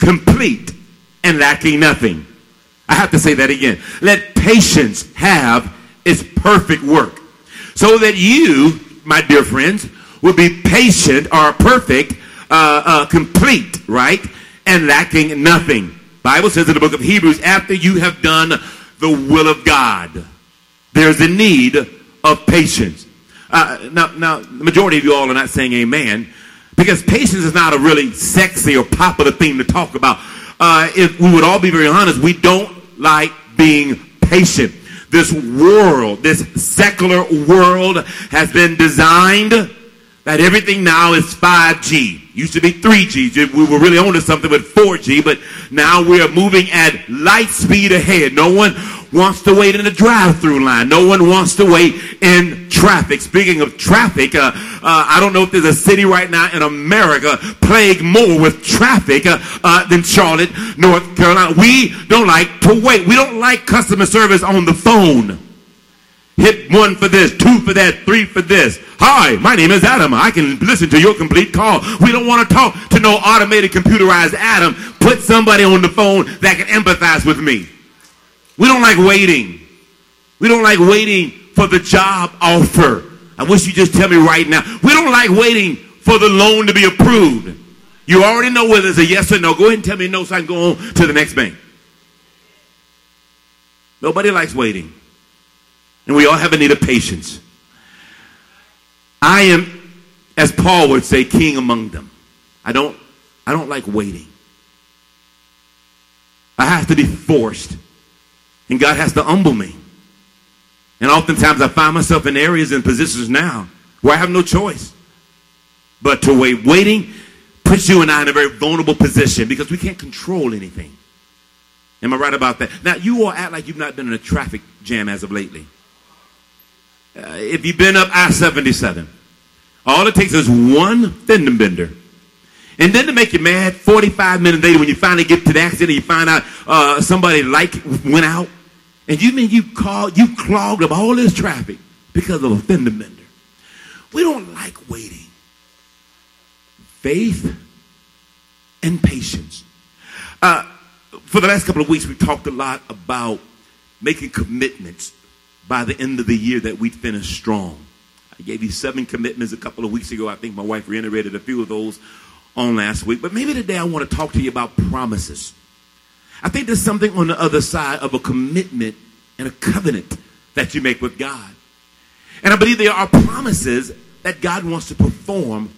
complete, and lacking nothing. I have to say that again. Let patience have its perfect work. So that you, my dear friends, will be patient or perfect, uh, uh, complete, right? And lacking nothing. Bible says in the book of Hebrews, after you have done the will of God, there's a need of patience. Uh, now, now, the majority of you all are not saying amen because patience is not a really sexy or popular thing to talk about. Uh, if we would all be very honest, we don't like being patient. This world, this secular world has been designed that everything now is 5G. Used to be 3G. We were really on to something with 4G, but now we are moving at light speed ahead. No one wants to wait in the drive-through line. No one wants to wait in traffic. Speaking of traffic, uh, uh, I don't know if there's a city right now in America plagued more with traffic uh, uh, than Charlotte, North Carolina. We don't like to wait. We don't like customer service on the phone. Hit one for this, two for that, three for this. Hi, my name is Adam. I can listen to your complete call. We don't want to talk to no automated computerized Adam. Put somebody on the phone that can empathize with me. We don't like waiting. We don't like waiting for the job offer. I wish you just tell me right now. We don't like waiting for the loan to be approved. You already know whether it's a yes or no. Go ahead and tell me no so I can go on to the next bank. Nobody likes waiting. And we all have a need of patience. I am, as Paul would say, king among them. I don't, I don't like waiting. I have to be forced and God has to humble me. And oftentimes I find myself in areas and positions now where I have no choice but to wait. Waiting puts you and I in a very vulnerable position because we can't control anything. Am I right about that? Now, you all act like you've not been in a traffic jam as of lately. Uh, if you've been up I 77, all it takes is one fender bender. And then to make you mad, 45 minutes later, when you finally get to the accident, you find out uh, somebody like went out. And you mean you called, you clogged up all this traffic because of a fender bender. We don't like waiting. Faith and patience. Uh, for the last couple of weeks, we talked a lot about making commitments by the end of the year that we'd finish strong. I gave you seven commitments a couple of weeks ago. I think my wife reiterated a few of those on last week. But maybe today I want to talk to you about promises. I think there's something on the other side of a commitment and a covenant that you make with God. And I believe there are promises that God wants to perform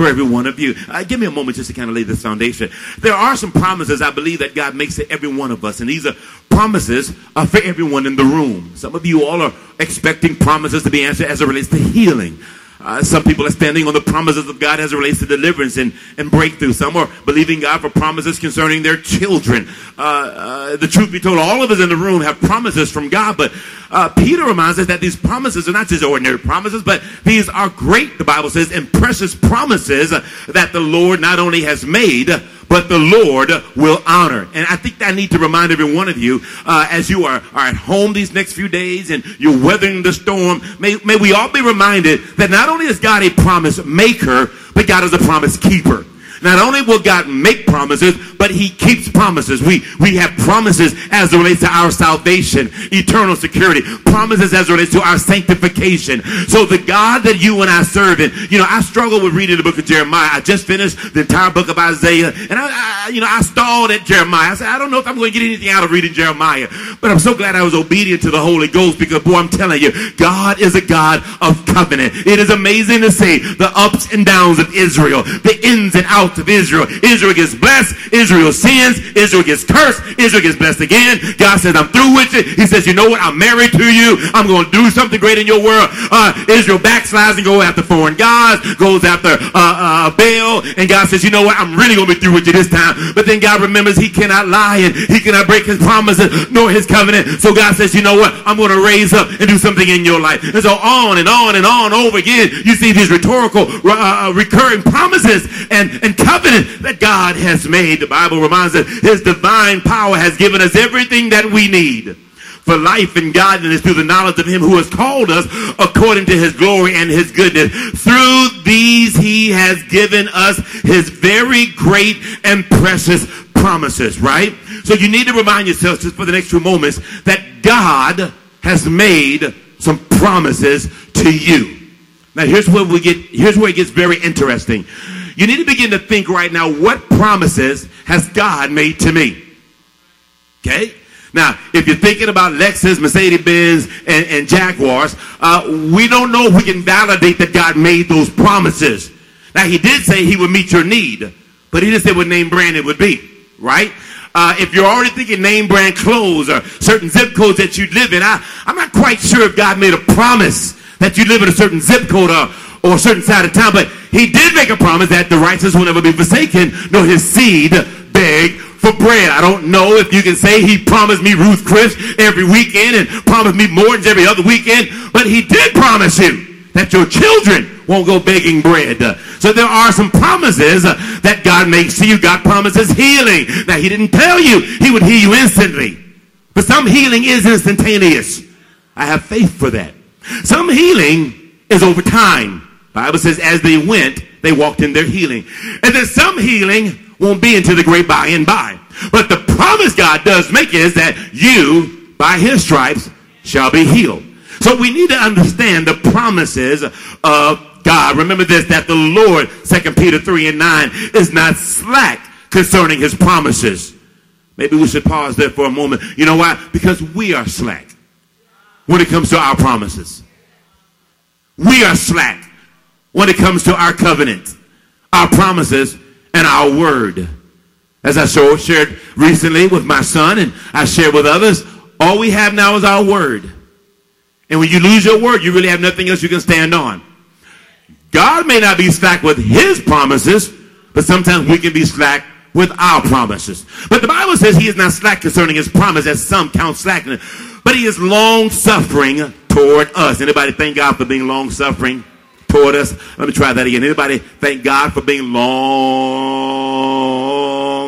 for every one of you. Uh, give me a moment just to kind of lay this foundation. There are some promises I believe that God makes to every one of us, and these are promises uh, for everyone in the room. Some of you all are expecting promises to be answered as it relates to healing. Uh, some people are standing on the promises of God as it relates to deliverance and, and breakthrough. Some are believing God for promises concerning their children. Uh, uh, the truth be told, all of us in the room have promises from God, but uh, Peter reminds us that these promises are not just ordinary promises, but these are great, the Bible says, and precious promises that the Lord not only has made, but the Lord will honor. And I think I need to remind every one of you uh, as you are, are at home these next few days and you're weathering the storm, may, may we all be reminded that not only is God a promise maker, but God is a promise keeper. Not only will God make promises, but he keeps promises. We, we have promises as it relates to our salvation, eternal security, promises as it relates to our sanctification. So the God that you and I serve in, you know, I struggle with reading the book of Jeremiah. I just finished the entire book of Isaiah and I, I you know, I stalled at Jeremiah. I said, I don't know if I'm going to get anything out of reading Jeremiah, but I'm so glad I was obedient to the Holy Ghost because boy, I'm telling you, God is a God of covenant. It is amazing to see the ups and downs of Israel, the ins and outs of Israel. Israel gets blessed. Israel sins. Israel gets cursed. Israel gets blessed again. God says, I'm through with it. He says, you know what? I'm married to you. I'm going to do something great in your world. Uh, Israel backslides and go after foreign gods, goes after uh, uh, Baal. And God says, you know what? I'm really going to be through with you this time. But then God remembers he cannot lie and he cannot break his promises nor his covenant. So God says, you know what? I'm going to raise up and do something in your life. And so on and on and on over again, you see these rhetorical, uh, uh recurring promises and, and covenant that God has made. The Bible reminds us his divine power has given us everything that we need for life and godliness through the knowledge of him who has called us according to his glory and his goodness. Through these he has given us his very great and precious promises, right? So you need to remind yourself just for the next few moments that God has made some promises to you. Now here's where we get here's where it gets very interesting. You need to begin to think right now what promises has God made to me? Okay? Now, if you're thinking about Lexus, Mercedes Benz, and, and Jaguars, uh, we don't know if we can validate that God made those promises. Now, He did say He would meet your need, but He didn't say what name brand it would be, right? Uh, if you're already thinking name brand clothes or certain zip codes that you live in, I, I'm not quite sure if God made a promise that you live in a certain zip code or, or a certain side of town, but He did make a promise that the righteous will never be forsaken, nor His seed beg for bread. I don't know if you can say he promised me Ruth Chris every weekend and promised me Morton's every other weekend, but he did promise you that your children won't go begging bread. So there are some promises that God makes to you. God promises healing. Now he didn't tell you he would heal you instantly, but some healing is instantaneous. I have faith for that. Some healing is over time. Bible says as they went, they walked in their healing. And then some healing won't be until the great by and by. But the promise God does make is that you, by his stripes, shall be healed. So we need to understand the promises of God. Remember this, that the Lord, 2 Peter 3 and 9, is not slack concerning his promises. Maybe we should pause there for a moment. You know why? Because we are slack when it comes to our promises. We are slack when it comes to our covenant, our promises, and our word. As I shared recently with my son and I shared with others, all we have now is our word. And when you lose your word, you really have nothing else you can stand on. God may not be slack with his promises, but sometimes we can be slack with our promises. But the Bible says he is not slack concerning his promise as some count slackness, but he is long suffering toward us. Anybody thank God for being long suffering? Toward us. Let me try that again. Anybody thank God for being long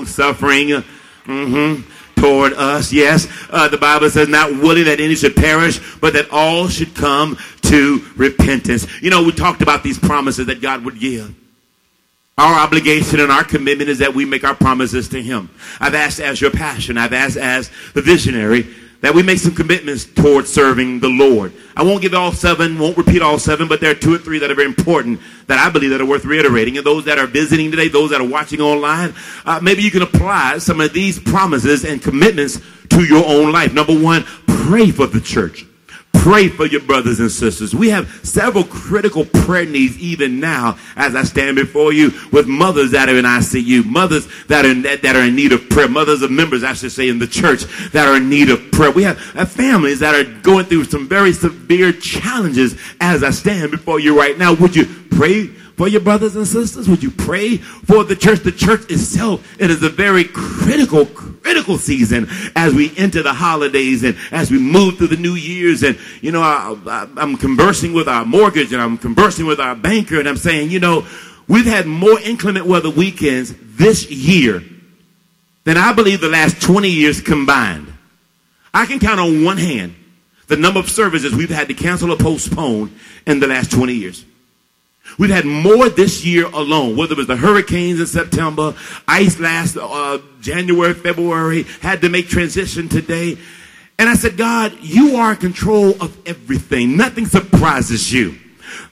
suffering mm-hmm, toward us? Yes. Uh, the Bible says, not willing that any should perish, but that all should come to repentance. You know, we talked about these promises that God would give. Our obligation and our commitment is that we make our promises to Him. I've asked as your passion, I've asked as the visionary that we make some commitments towards serving the Lord. I won't give all seven, won't repeat all seven, but there are two or three that are very important that I believe that are worth reiterating. And those that are visiting today, those that are watching online, uh, maybe you can apply some of these promises and commitments to your own life. Number one, pray for the church. Pray for your brothers and sisters. We have several critical prayer needs even now as I stand before you with mothers that are in ICU, mothers that are that are in need of prayer, mothers of members, I should say, in the church that are in need of prayer. We have, have families that are going through some very severe challenges as I stand before you right now. Would you pray for your brothers and sisters? Would you pray for the church? The church itself, it is a very critical, critical season as we enter the holidays and as we move through the new years. And, you know, I, am conversing with our mortgage and I'm conversing with our banker and I'm saying, you know, we've had more inclement weather weekends this year than I believe the last 20 years combined. I can count on one hand the number of services we've had to cancel or postpone in the last 20 years. We've had more this year alone, whether it was the hurricanes in September, ice last uh, January, February, had to make transition today. And I said, God, you are in control of everything. Nothing surprises you.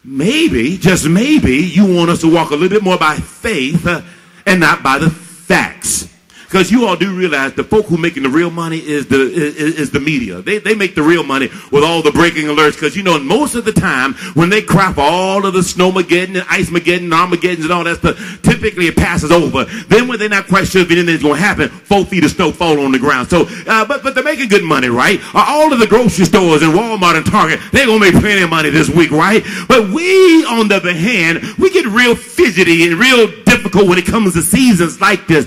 Maybe, just maybe, you want us to walk a little bit more by faith uh, and not by the facts. Because you all do realize the folk who making the real money is the is, is the media. They, they make the real money with all the breaking alerts. Because you know, most of the time when they crop all of the snowmageddon and ice mageddon and armageddon and all that stuff, typically it passes over. Then when they're not quite sure if anything's going to happen, four feet of snow fall on the ground. So, uh, but but they're making good money, right? Uh, all of the grocery stores and Walmart and Target, they're to make plenty of money this week, right? But we, on the other hand, we get real fidgety and real difficult when it comes to seasons like this.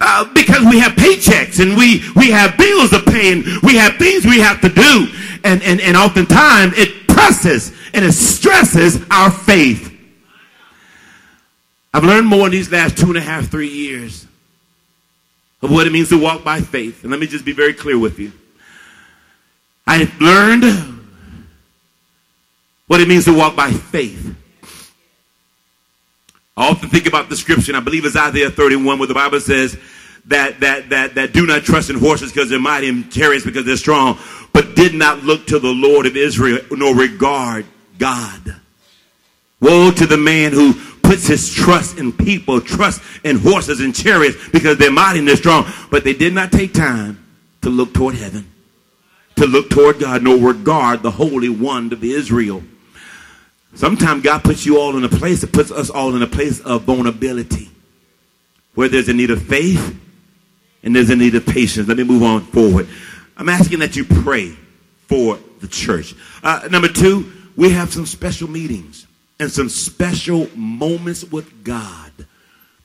Uh, because we have paychecks and we, we have bills to pay and we have things we have to do. And, and, and oftentimes it presses and it stresses our faith. I've learned more in these last two and a half, three years of what it means to walk by faith. And let me just be very clear with you. I've learned what it means to walk by faith. I often think about the scripture, I believe it's Isaiah 31, where the Bible says that that that that do not trust in horses because they're mighty and chariots because they're strong, but did not look to the Lord of Israel nor regard God. Woe to the man who puts his trust in people, trust in horses and chariots because they're mighty and they're strong, but they did not take time to look toward heaven, to look toward God, nor regard the Holy One of Israel. Sometimes God puts you all in a place, it puts us all in a place of vulnerability where there's a need of faith and there's a need of patience. Let me move on forward. I'm asking that you pray for the church. Uh, number two, we have some special meetings and some special moments with God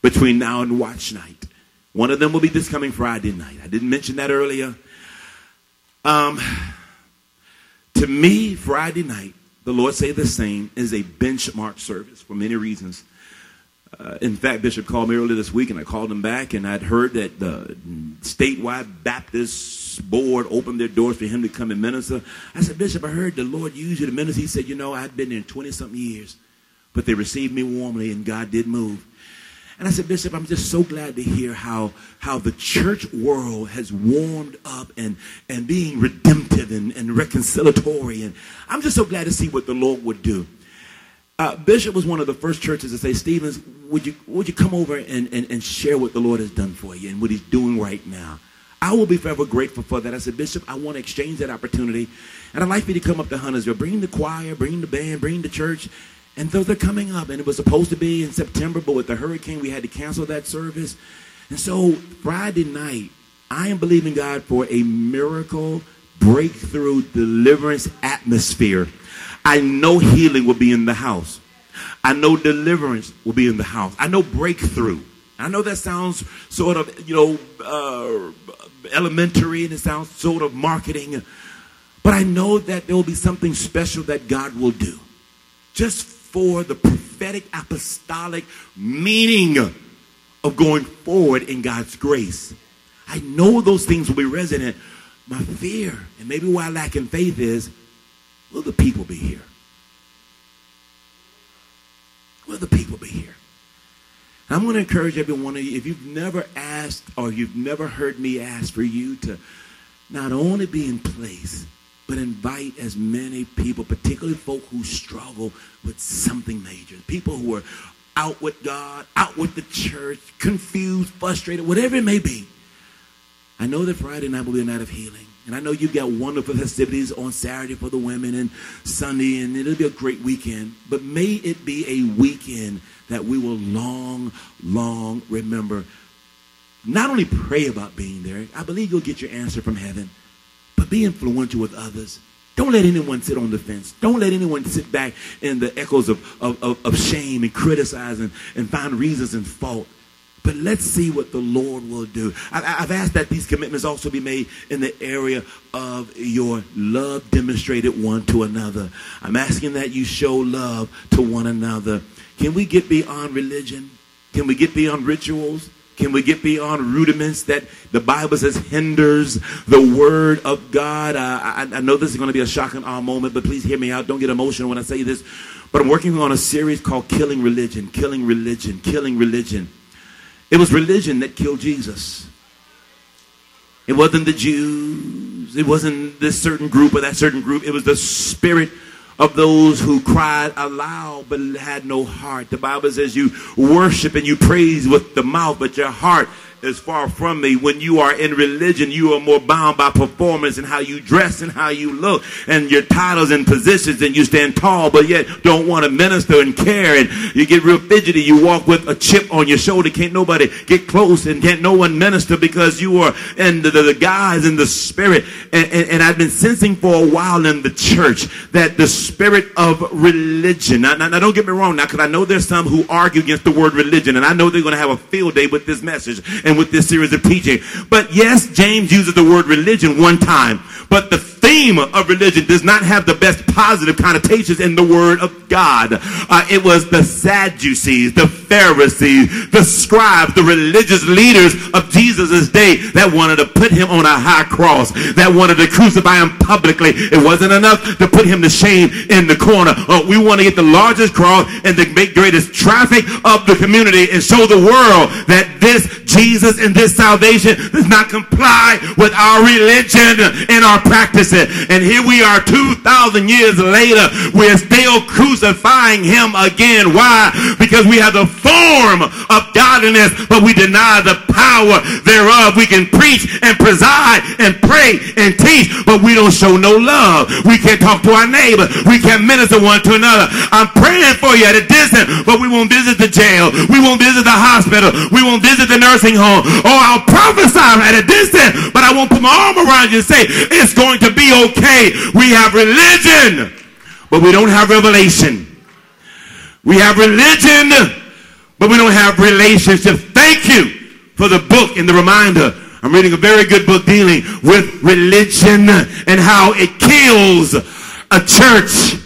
between now and watch night. One of them will be this coming Friday night. I didn't mention that earlier. Um, to me, Friday night the Lord say the same is a benchmark service for many reasons. Uh, in fact, Bishop called me earlier this week, and I called him back, and I'd heard that the statewide Baptist board opened their doors for him to come and minister. I said, Bishop, I heard the Lord use you to minister. He said, You know, I'd been there 20 something years, but they received me warmly, and God did move. And I said, Bishop, I'm just so glad to hear how, how the church world has warmed up and, and being redemptive and, and reconciliatory. And I'm just so glad to see what the Lord would do. Uh, Bishop was one of the first churches to say, Stevens, would you, would you come over and, and, and share what the Lord has done for you and what he's doing right now? I will be forever grateful for that. I said, Bishop, I want to exchange that opportunity. And I'd like for you to come up to Huntersville. Bring the choir, bring the band, bring the church, and those are coming up, and it was supposed to be in September, but with the hurricane, we had to cancel that service. And so Friday night, I am believing God for a miracle, breakthrough, deliverance atmosphere. I know healing will be in the house. I know deliverance will be in the house. I know breakthrough. I know that sounds sort of, you know, uh, elementary and it sounds sort of marketing, but I know that there will be something special that God will do. Just for the prophetic apostolic meaning of going forward in God's grace. I know those things will be resident. My fear, and maybe why I lack in faith is, will the people be here? Will the people be here? I'm going to encourage every one of you, if you've never asked or you've never heard me ask for you to not only be in place, but invite as many people, particularly folk who struggle with something major. People who are out with God, out with the church, confused, frustrated, whatever it may be. I know that Friday night will be a night of healing. And I know you've got wonderful festivities on Saturday for the women and Sunday, and it'll be a great weekend. But may it be a weekend that we will long, long remember. Not only pray about being there, I believe you'll get your answer from heaven be influential with others. Don't let anyone sit on the fence. Don't let anyone sit back in the echoes of, of, of, of shame and criticize and, and find reasons and fault. But let's see what the Lord will do. I, have asked that these commitments also be made in the area of your love demonstrated one to another. I'm asking that you show love to one another. Can we get beyond religion? Can we get beyond rituals? Can we get beyond rudiments that the Bible says hinders the word of God? Uh, I, I, know this is going to be a shocking awe moment, but please hear me out. Don't get emotional when I say this. But I'm working on a series called Killing Religion, Killing Religion, Killing Religion. It was religion that killed Jesus. It wasn't the Jews. It wasn't this certain group or that certain group. It was the spirit of those who cried aloud but had no heart. The Bible says you worship and you praise with the mouth, but your heart is far from me. When you are in religion, you are more bound by performance and how you dress and how you look and your titles and positions and you stand tall, but yet don't want to minister and care and you get real fidgety. You walk with a chip on your shoulder. Can't nobody get close and can't no one minister because you are in the, the, the guise in the spirit. And, and, and, I've been sensing for a while in the church that the spirit of religion. Now, now, now don't get me wrong now, because I know there's some who argue against the word religion and I know they're going to have a field day with this message. And and with this series of teaching. But yes, James uses the word religion one time, but the theme of religion does not have the best positive connotations in the word of God. Uh, it was the Sadducees, the Pharisees, the scribes, the religious leaders of Jesus' day that wanted to put him on a high cross, that wanted to crucify him publicly. It wasn't enough to put him to shame in the corner. Uh, we want to get the largest cross and the greatest traffic of the community and show the world that this Jesus and this salvation does not comply with our religion and our practices. And here we are 2,000 years later. We're still crucifying him again. Why? Because we have the form of godliness, but we deny the power thereof. We can preach and preside and pray and teach, but we don't show no love. We can't talk to our neighbor. We can't minister one to another. I'm praying for you at a distance, but we won't visit the jail. We won't visit the hospital. We won't visit the nursing home. Or I'll prophesy at a distance, but I won't put my arm around you and say, it's going to be okay. We have religion, but we don't have revelation. We have religion, but we don't have relationship. Thank you for the book and the reminder. I'm reading a very good book dealing with religion and how it kills a church.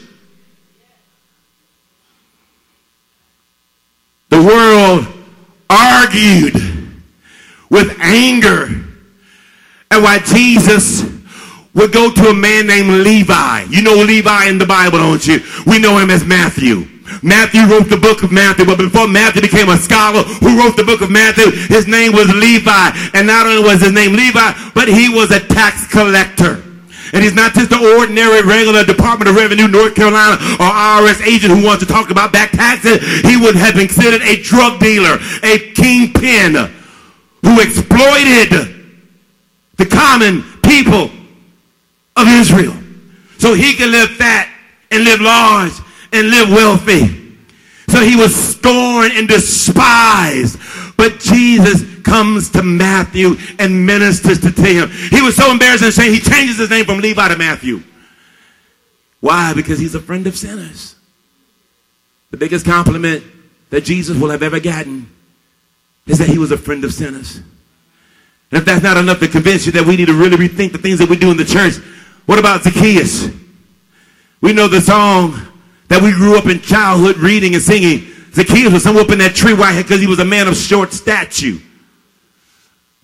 The world argued with anger and why Jesus would go to a man named Levi. You know Levi in the Bible, don't you? We know him as Matthew. Matthew wrote the book of Matthew, but before Matthew became a scholar who wrote the book of Matthew, his name was Levi. And not only was his name Levi, but he was a tax collector. And he's not just an ordinary, regular Department of Revenue, North Carolina, or IRS agent who wants to talk about back taxes. He would have been considered a drug dealer, a kingpin who exploited the common people of Israel. So he could live fat and live large and live wealthy. So he was scorned and despised. But Jesus comes to Matthew and ministers to him. He was so embarrassed and ashamed, he changes his name from Levi to Matthew. Why? Because he's a friend of sinners. The biggest compliment that Jesus will have ever gotten is that he was a friend of sinners. And if that's not enough to convince you that we need to really rethink the things that we do in the church, what about Zacchaeus? We know the song that we grew up in childhood reading and singing. Zacchaeus was somewhere up in that tree. Why? Because he was a man of short stature.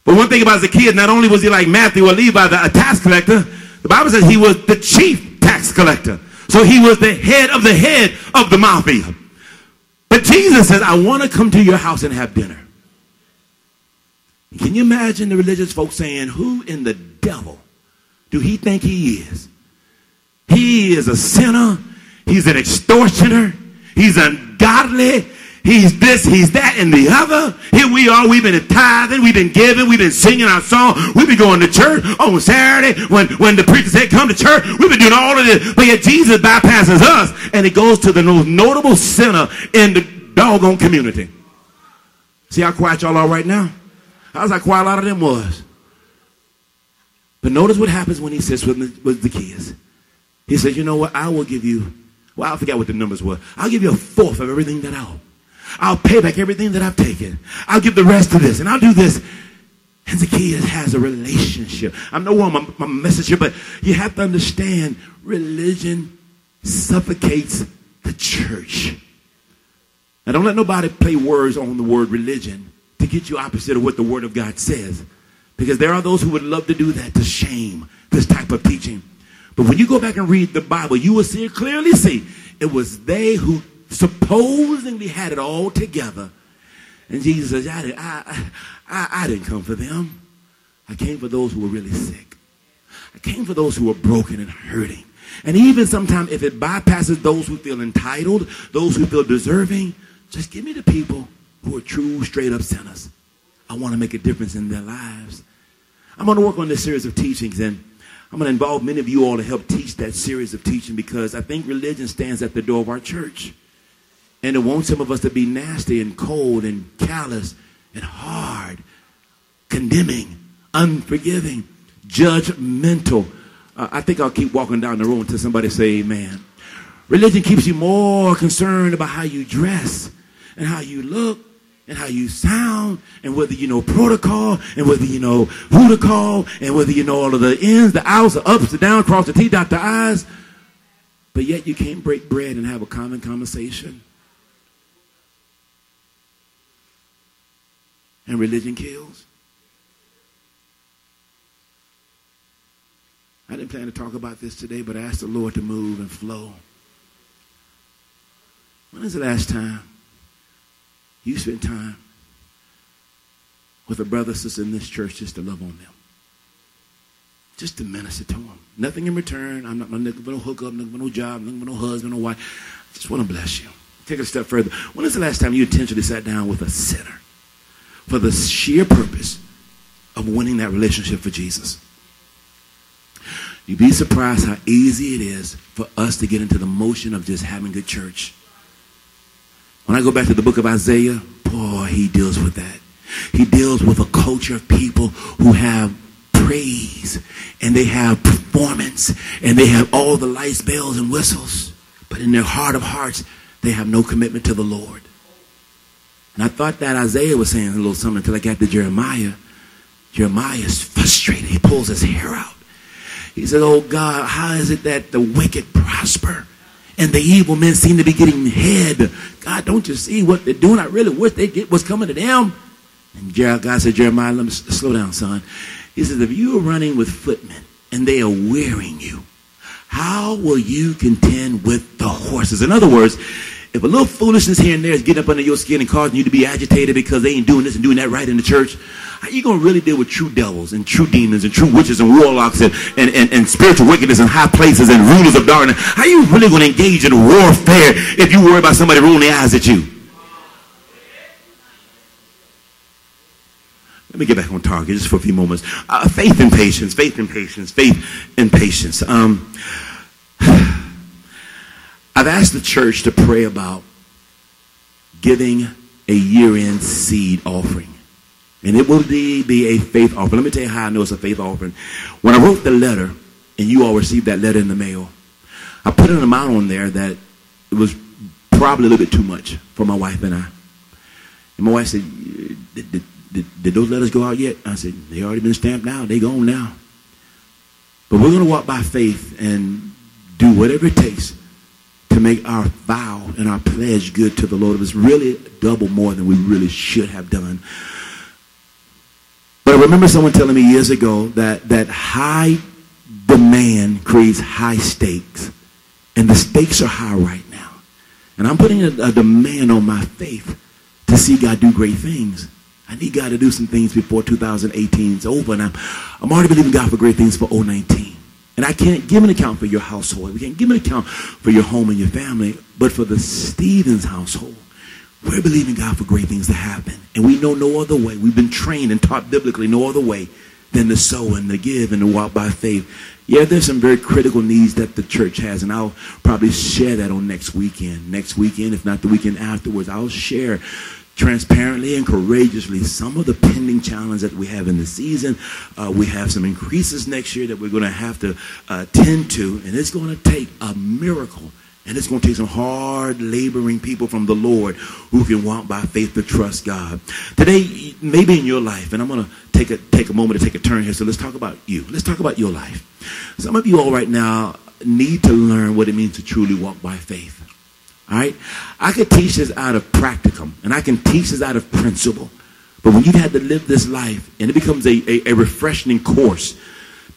But one thing about Zacchaeus, not only was he like Matthew or Levi, the, a tax collector, the Bible says he was the chief tax collector. So he was the head of the head of the mafia. But Jesus says, I want to come to your house and have dinner. Can you imagine the religious folks saying, Who in the devil do he think he is? He is a sinner. He's an extortioner. He's ungodly. He's this, he's that, and the other. Here we are. We've been tithing. We've been giving. We've been singing our song. We've been going to church on Saturday when, when the preacher said, come to church. We've been doing all of this. But yet Jesus bypasses us and it goes to the most notable sinner in the doggone community. See how quiet y'all are right now? How's like quiet a lot of them was. But notice what happens when he sits with the, with the kids. He says, you know what? I will give you, well, I forget what the numbers were. I'll give you a fourth of everything that I owe. I'll pay back everything that I've taken. I'll give the rest of this and I'll do this. And Zacchaeus has a relationship. I'm no one my, my message here, but you have to understand religion suffocates the church. Now don't let nobody play words on the word religion to get you opposite of what the word of God says. Because there are those who would love to do that to shame this type of teaching. But when you go back and read the Bible, you will see clearly see it was they who supposedly had it all together. And Jesus says, I, I, I, I didn't come for them. I came for those who were really sick. I came for those who were broken and hurting. And even sometimes if it bypasses those who feel entitled, those who feel deserving, just give me the people who are true, straight up sinners. I want to make a difference in their lives. I'm going to work on this series of teachings and I'm going to involve many of you all to help teach that series of teaching because I think religion stands at the door of our church. And it wants some of us to be nasty and cold and callous and hard, condemning, unforgiving, judgmental. Uh, I think I'll keep walking down the road until somebody say amen. Religion keeps you more concerned about how you dress and how you look and how you sound and whether you know protocol and whether you know who to call and whether you know all of the ins, the outs, the ups, the downs, cross the T, dot the I's. But yet you can't break bread and have a common conversation. And religion kills. I didn't plan to talk about this today, but I asked the Lord to move and flow. When is the last time you spend time with a brother sister in this church just to love on them? Just to minister to them. Nothing in return. I'm not looking for no hookup, looking for no job, looking for no husband, no wife. I just want to bless you. Take it a step further. When is the last time you intentionally sat down with a sinner for the sheer purpose of winning that relationship for Jesus? You'd be surprised how easy it is for us to get into the motion of just having good church. When I go back to the book of Isaiah, boy, he deals with that. He deals with a culture of people who have praise and they have performance and they have all the lights, bells, and whistles. But in their heart of hearts, they have no commitment to the Lord. And I thought that Isaiah was saying a little something until I got to Jeremiah. Jeremiah is frustrated. He pulls his hair out. He says, Oh God, how is it that the wicked prosper and the evil men seem to be getting head? God, don't you see what they're doing? I really wish they get what's coming to them. And God said, Jeremiah, let me slow down, son. He says, if you are running with footmen and they are wearing you, how will you contend with the horses? In other words, if a little foolishness here and there is getting up under your skin and causing you to be agitated because they ain't doing this and doing that right in the church, how you going to really deal with true devils and true demons and true witches and warlocks and, and, and, and spiritual wickedness in high places and rulers of darkness? How you really going to engage in warfare if you worry about somebody rolling their eyes at you? Let me get back on target just for a few moments. Uh, faith and patience, faith and patience, faith and patience. Um, I've asked the church to pray about giving a year-end seed offering. And it will be a faith offering. Let me tell you how I know it's a faith offering. When I wrote the letter, and you all received that letter in the mail, I put an amount on there that it was probably a little bit too much for my wife and I. And my wife said, did, did, did, those letters go out yet? I said, they already been stamped now. They gone now. But we're going to walk by faith and do whatever it takes to make our vow and our pledge good to the Lord. It was really double more than we really should have done. But I remember someone telling me years ago that, that high demand creates high stakes. And the stakes are high right now. And I'm putting a, a demand on my faith to see God do great things. I need God to do some things before 2018 is over. And I'm, I'm already believing God for great things for 019. And I can't give an account for your household. We can't give an account for your home and your family. But for the Stevens household, we're believing God for great things to happen. And we know no other way. We've been trained and taught biblically no other way than to sow and to give and to walk by faith. Yeah, there's some very critical needs that the church has, and I'll probably share that on next weekend. Next weekend, if not the weekend afterwards, I'll share transparently and courageously some of the pending challenges that we have in the season. Uh, we have some increases next year that we're going to have to uh, tend to, and it's going to take a miracle. And it's going to take some hard laboring people from the Lord who can walk by faith to trust God. Today, maybe in your life, and I'm going to take a, take a moment to take a turn here. So let's talk about you. Let's talk about your life. Some of you all right now need to learn what it means to truly walk by faith. All right? I could teach this out of practicum, and I can teach this out of principle. But when you've had to live this life, and it becomes a, a, a refreshing course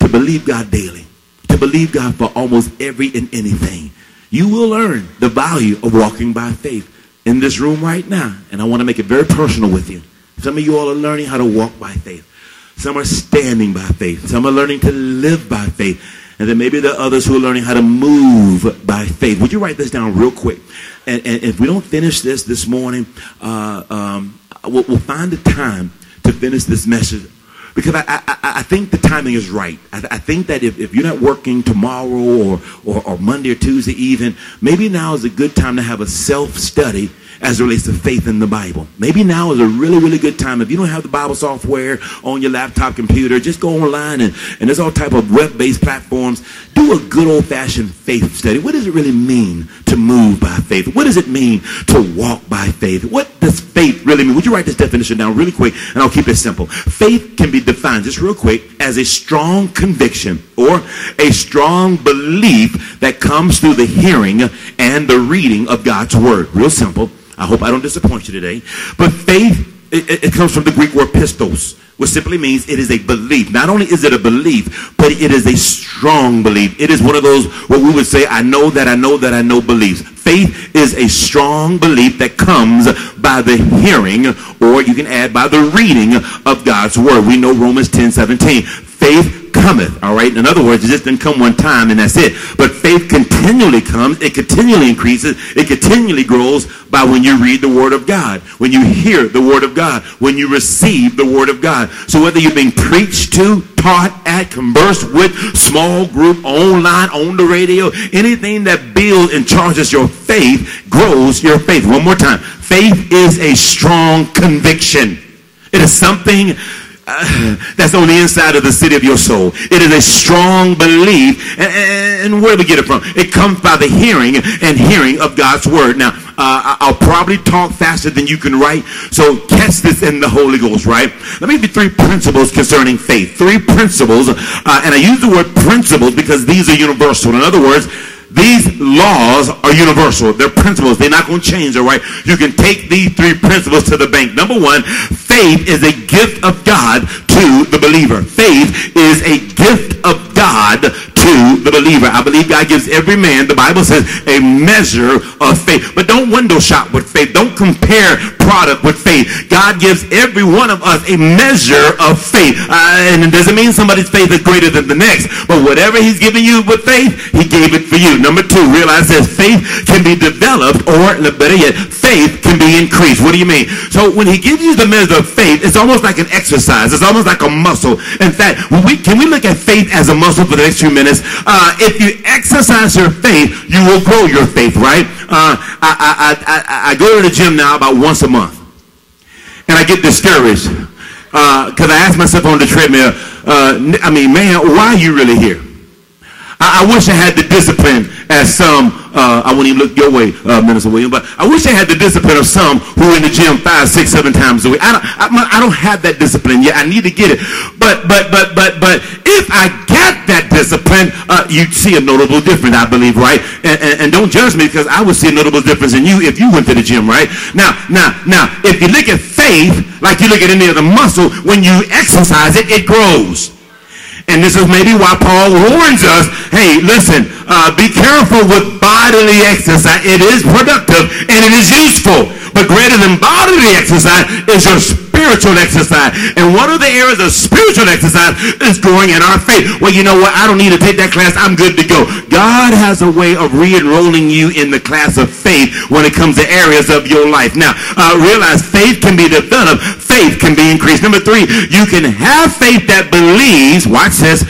to believe God daily, to believe God for almost every and anything, you will learn the value of walking by faith in this room right now. And I want to make it very personal with you. Some of you all are learning how to walk by faith. Some are standing by faith. Some are learning to live by faith. And then maybe there are others who are learning how to move by faith. Would you write this down real quick? And, and if we don't finish this this morning, uh, um, we'll, we'll, find the time to finish this message. Because I, I, I think the timing is right. I, I, think that if, if you're not working tomorrow or, or, or Monday or Tuesday even, maybe now is a good time to have a self-study as it relates to faith in the Bible. Maybe now is a really, really good time. If you don't have the Bible software on your laptop computer, just go online and, and there's all type of web-based platforms. Do a good old-fashioned faith study. What does it really mean to move by faith? What does it mean to walk by faith? What does faith really mean? Would you write this definition down really quick and I'll keep it simple. Faith can be defined just real quick as a strong conviction or a strong belief that comes through the hearing and the reading of God's word. Real simple. I hope I don't disappoint you today. But faith, it, it comes from the Greek word pistos, which simply means it is a belief. Not only is it a belief, but it is a strong belief. It is one of those what we would say, I know that I know that I know beliefs. Faith is a strong belief that comes by the hearing, or you can add by the reading of God's word. We know Romans 10 17. Faith cometh. All right. In other words, it just didn't come one time and that's it. But faith continually comes. It continually increases. It continually grows by when you read the Word of God, when you hear the Word of God, when you receive the Word of God. So whether you're being preached to, taught at, conversed with, small group, online, on the radio, anything that builds and charges your faith grows your faith. One more time. Faith is a strong conviction. It is something that's on the inside of the city of your soul. It is a strong belief. And, and, where do we get it from? It comes by the hearing and hearing of God's word. Now, uh, I'll probably talk faster than you can write. So catch this in the Holy Ghost, right? Let me give you three principles concerning faith. Three principles. Uh, and I use the word principles because these are universal. In other words, these laws are universal. They're principles. They're not going to change, all right? You can take these three principles to the bank. Number one, faith is a gift of God to the believer. Faith is a gift of God to the believer. I believe God gives every man, the Bible says, a measure of faith. But don't window shop with faith. Don't compare product with faith. God gives every one of us a measure of faith. Uh, and it doesn't mean somebody's faith is greater than the next. But whatever he's giving you with faith, he gave it for you. Number two, realize that faith can be developed or better yet, faith can be increased. What do you mean? So when he gives you the measure of faith, it's almost like an exercise. It's almost like a muscle. In fact, we, can we look at faith as a muscle for the next few minutes? Uh, if you exercise your faith, you will grow your faith, right? Uh, I, I, I, I, go to the gym now about once a month. And I get discouraged. Because uh, I ask myself on the treadmill, uh, I mean, man, why are you really here? I, I wish I had the discipline as some uh, I wouldn't even look your way, uh, Minister William, but I wish I had the discipline of some who are in the gym five, six, seven times a week. I don't, I, I don't have that discipline yet. I need to get it. But, but, but, but, but if I get that discipline, uh, you'd see a notable difference, I believe, right? And, and, and, don't judge me because I would see a notable difference in you if you went to the gym, right? Now, now, now, if you look at faith like you look at any other muscle, when you exercise it, it grows. And this is maybe why Paul warns us, hey, listen, uh, be careful with bodily exercise. It is productive and it is useful. But greater than bodily exercise is your spiritual exercise. And one of the areas of spiritual exercise is growing in our faith. Well, you know what? I don't need to take that class. I'm good to go. God has a way of re-enrolling you in the class of faith when it comes to areas of your life. Now, uh, realize faith can be developed. Faith can be increased. Number three, you can have faith that believes. Watch this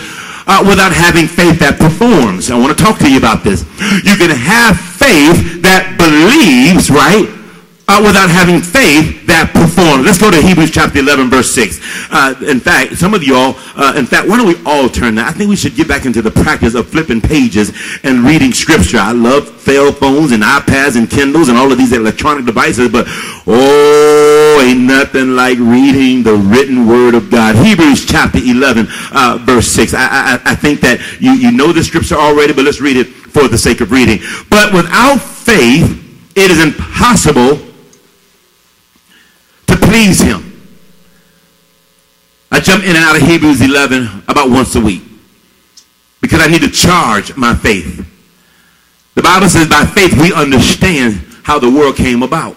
uh, without having faith that performs. I want to talk to you about this. You can have faith that believes, right? Uh, without having faith that performs. Let's go to Hebrews chapter 11, verse 6. Uh, in fact, some of y'all, uh, in fact, why don't we all turn that? I think we should get back into the practice of flipping pages and reading scripture. I love cell phones and iPads and Kindles and all of these electronic devices, but oh, ain't nothing like reading the written word of God. Hebrews chapter 11, uh, verse 6. I, I, I think that you, you know the scripture already, but let's read it for the sake of reading. But without faith, it is impossible please him. I jump in and out of Hebrews 11 about once a week because I need to charge my faith. The Bible says by faith we understand how the world came about.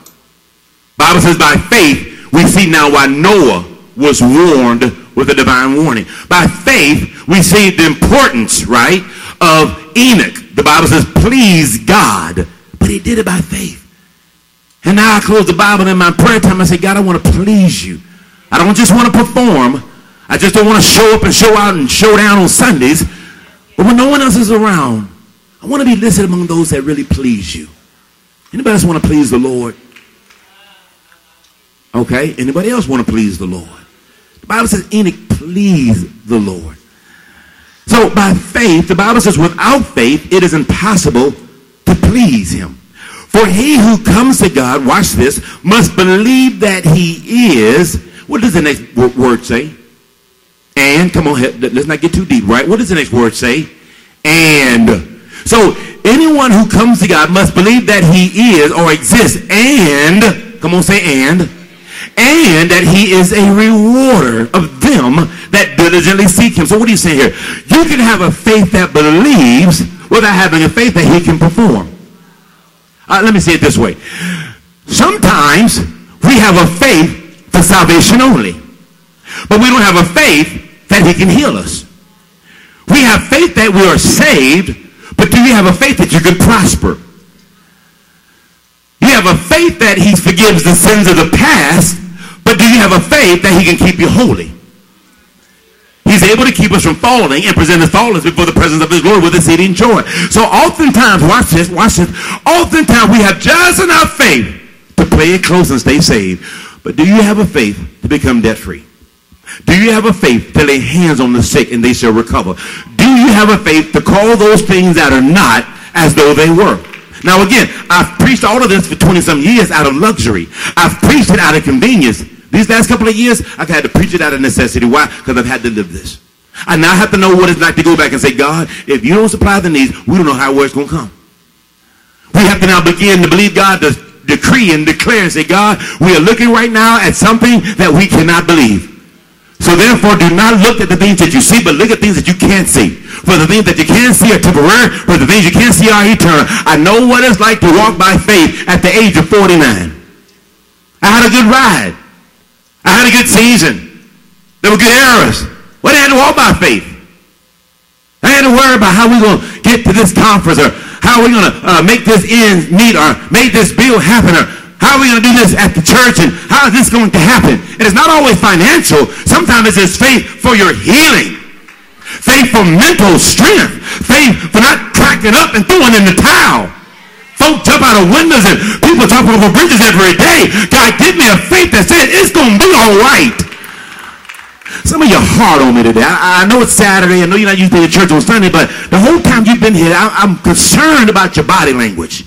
Bible says by faith we see now why Noah was warned with a divine warning. By faith we see the importance, right, of Enoch. The Bible says please God, but he did it by faith. And now I close the Bible in my prayer time. I say, God, I want to please you. I don't just want to perform. I just don't want to show up and show out and show down on Sundays. But when no one else is around, I want to be listed among those that really please you. Anybody else want to please the Lord? Okay? Anybody else want to please the Lord? The Bible says Enoch pleased the Lord. So by faith, the Bible says without faith, it is impossible to please him. For he who comes to God, watch this, must believe that he is. What does the next word say? And, come on, let's not get too deep, right? What does the next word say? And. So anyone who comes to God must believe that he is or exists and, come on, say and, and that he is a rewarder of them that diligently seek him. So what are you saying here? You can have a faith that believes without having a faith that he can perform. Uh, let me say it this way. Sometimes we have a faith for salvation only, but we don't have a faith that he can heal us. We have faith that we are saved, but do you have a faith that you can prosper? You have a faith that he forgives the sins of the past, but do you have a faith that he can keep you holy? He's able to keep us from falling and present us faultless before the presence of his glory with exceeding joy. So oftentimes, watch this, watch this. Oftentimes we have just enough faith to play it close and stay saved. But do you have a faith to become debt free? Do you have a faith to lay hands on the sick and they shall recover? Do you have a faith to call those things that are not as though they were? Now again, I've preached all of this for 20 some years out of luxury. I've preached it out of convenience. These last couple of years, I've had to preach it out of necessity. Why? Because I've had to live this. I now have to know what it's like to go back and say, God, if you don't supply the needs, we don't know how it's going to come. We have to now begin to believe God to decree and declare and say, God, we are looking right now at something that we cannot believe. So therefore, do not look at the things that you see, but look at things that you can't see. For the things that you can't see are temporary, for the things you can't see are eternal. I know what it's like to walk by faith at the age of 49. I had a good ride. I had a good season. There were good eras. What I had to walk by faith. I had to worry about how we're going to get to this conference or how we're going to uh, make this end meet or make this bill happen or how are we going to do this at the church and how is this going to happen? And it's not always financial. Sometimes it's just faith for your healing. Faith for mental strength. Faith for not cracking up and throwing in the towel. Folk jump out of windows and people jump over bridges every day. God, give me a faith that says it's going to be all right. Some of you hard on me today. I, I, know it's Saturday. I know you're not used usually in church on Sunday, but the whole time you've been here, I, I'm concerned about your body language.